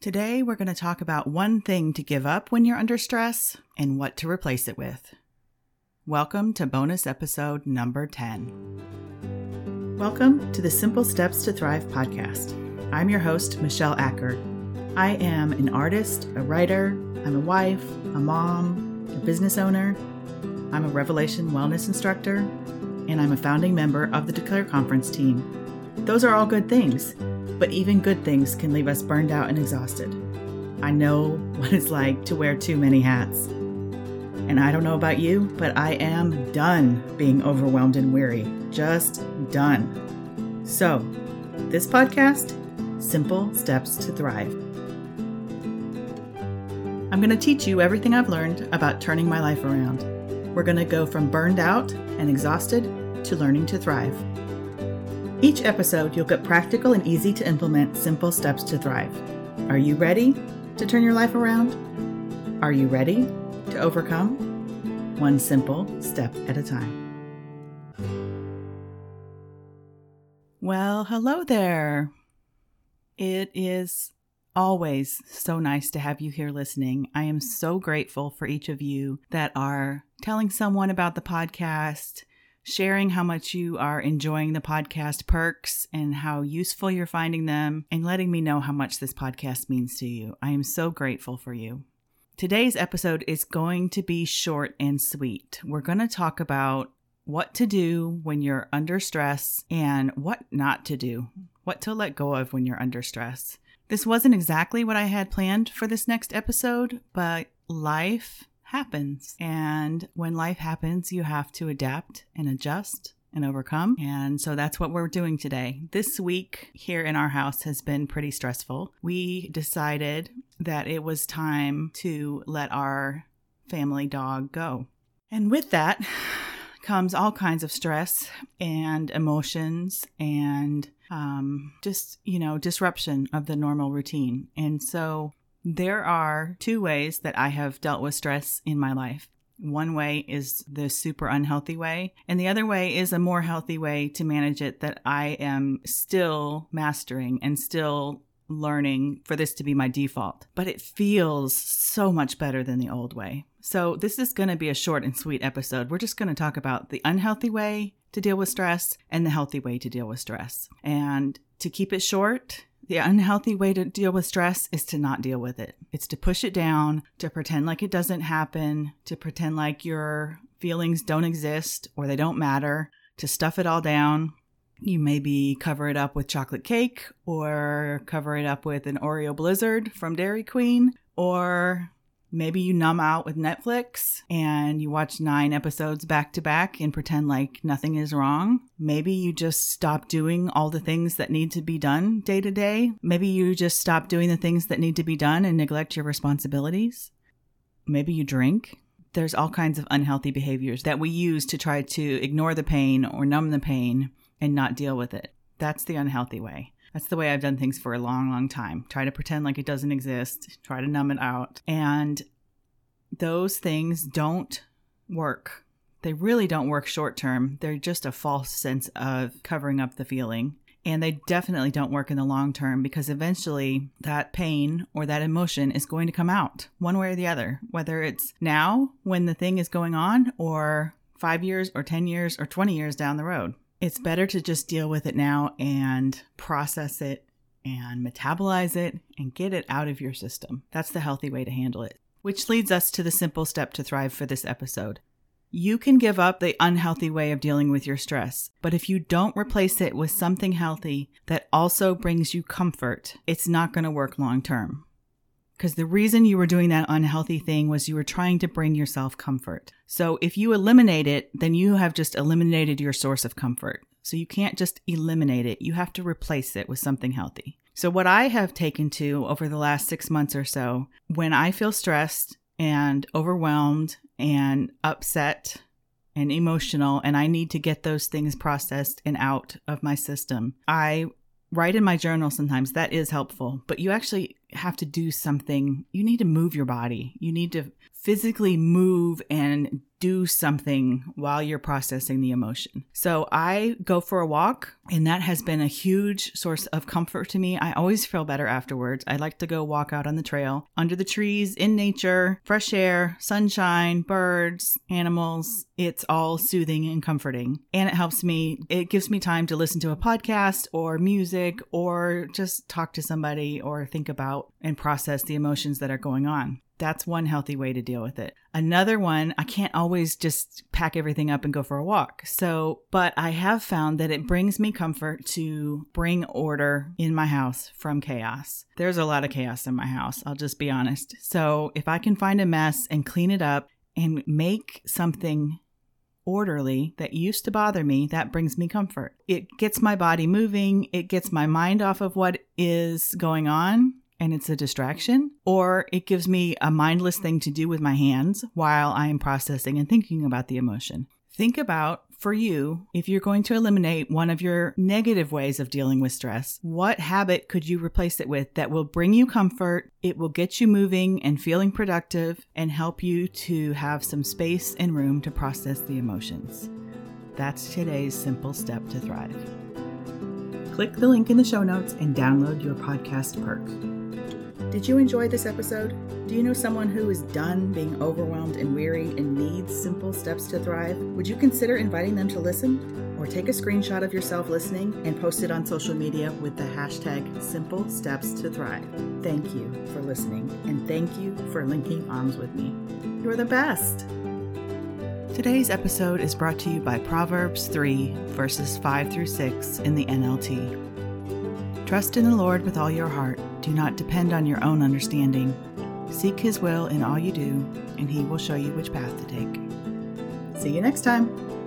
Today, we're going to talk about one thing to give up when you're under stress and what to replace it with. Welcome to bonus episode number 10. Welcome to the Simple Steps to Thrive podcast. I'm your host, Michelle Acker. I am an artist, a writer, I'm a wife, a mom, a business owner. I'm a Revelation Wellness instructor, and I'm a founding member of the Declare Conference team. Those are all good things, but even good things can leave us burned out and exhausted. I know what it's like to wear too many hats. And I don't know about you, but I am done being overwhelmed and weary. Just done. So, this podcast Simple Steps to Thrive. I'm going to teach you everything I've learned about turning my life around. We're going to go from burned out and exhausted to learning to thrive. Each episode, you'll get practical and easy to implement simple steps to thrive. Are you ready to turn your life around? Are you ready to overcome? One simple step at a time. Well, hello there. It is always so nice to have you here listening. I am so grateful for each of you that are telling someone about the podcast, sharing how much you are enjoying the podcast perks and how useful you're finding them, and letting me know how much this podcast means to you. I am so grateful for you. Today's episode is going to be short and sweet. We're going to talk about what to do when you're under stress and what not to do, what to let go of when you're under stress. This wasn't exactly what I had planned for this next episode, but life happens. And when life happens, you have to adapt and adjust and overcome. And so that's what we're doing today. This week here in our house has been pretty stressful. We decided that it was time to let our family dog go. And with that comes all kinds of stress and emotions and um, just, you know, disruption of the normal routine. And so there are two ways that I have dealt with stress in my life. One way is the super unhealthy way, and the other way is a more healthy way to manage it that I am still mastering and still learning for this to be my default. But it feels so much better than the old way. So, this is going to be a short and sweet episode. We're just going to talk about the unhealthy way to deal with stress and the healthy way to deal with stress. And to keep it short, the unhealthy way to deal with stress is to not deal with it. It's to push it down, to pretend like it doesn't happen, to pretend like your feelings don't exist or they don't matter, to stuff it all down. You maybe cover it up with chocolate cake or cover it up with an Oreo blizzard from Dairy Queen or Maybe you numb out with Netflix and you watch nine episodes back to back and pretend like nothing is wrong. Maybe you just stop doing all the things that need to be done day to day. Maybe you just stop doing the things that need to be done and neglect your responsibilities. Maybe you drink. There's all kinds of unhealthy behaviors that we use to try to ignore the pain or numb the pain and not deal with it. That's the unhealthy way. That's the way I've done things for a long, long time. Try to pretend like it doesn't exist, try to numb it out. And those things don't work. They really don't work short term. They're just a false sense of covering up the feeling. And they definitely don't work in the long term because eventually that pain or that emotion is going to come out one way or the other, whether it's now when the thing is going on or five years or 10 years or 20 years down the road it's better to just deal with it now and process it and metabolize it and get it out of your system. That's the healthy way to handle it. Which leads us to the simple step to thrive for this episode. You can give up the unhealthy way of dealing with your stress, but if you don't replace it with something healthy that also brings you comfort, it's not going to work long term. Because the reason you were doing that unhealthy thing was you were trying to bring yourself comfort. So if you eliminate it, then you have just eliminated your source of comfort. So you can't just eliminate it, you have to replace it with something healthy. So, what I have taken to over the last six months or so, when I feel stressed and overwhelmed and upset and emotional, and I need to get those things processed and out of my system, I write in my journal sometimes. That is helpful, but you actually have to do something, you need to move your body. You need to physically move and do something while you're processing the emotion. So I go for a walk, and that has been a huge source of comfort to me. I always feel better afterwards. I like to go walk out on the trail, under the trees, in nature, fresh air, sunshine, birds, animals. It's all soothing and comforting. And it helps me, it gives me time to listen to a podcast or music or just talk to somebody or think about and process the emotions that are going on. That's one healthy way to deal with it. Another one, I can't always just pack everything up and go for a walk. So, but I have found that it brings me comfort to bring order in my house from chaos. There's a lot of chaos in my house, I'll just be honest. So, if I can find a mess and clean it up and make something orderly that used to bother me, that brings me comfort. It gets my body moving, it gets my mind off of what is going on and it's a distraction, or it gives me a mindless thing to do with my hands while I am processing and thinking about the emotion. Think about for you, if you're going to eliminate one of your negative ways of dealing with stress, what habit could you replace it with that will bring you comfort, it will get you moving and feeling productive, and help you to have some space and room to process the emotions? That's today's simple step to thrive. Click the link in the show notes and download your podcast perk. Did you enjoy this episode? Do you know someone who is done being overwhelmed and weary and needs simple steps to thrive? Would you consider inviting them to listen? Or take a screenshot of yourself listening and post it on social media with the hashtag Simple Steps to Thrive. Thank you for listening and thank you for linking arms with me. You're the best! Today's episode is brought to you by Proverbs 3, verses 5 through 6 in the NLT. Trust in the Lord with all your heart. Do not depend on your own understanding. Seek His will in all you do, and He will show you which path to take. See you next time.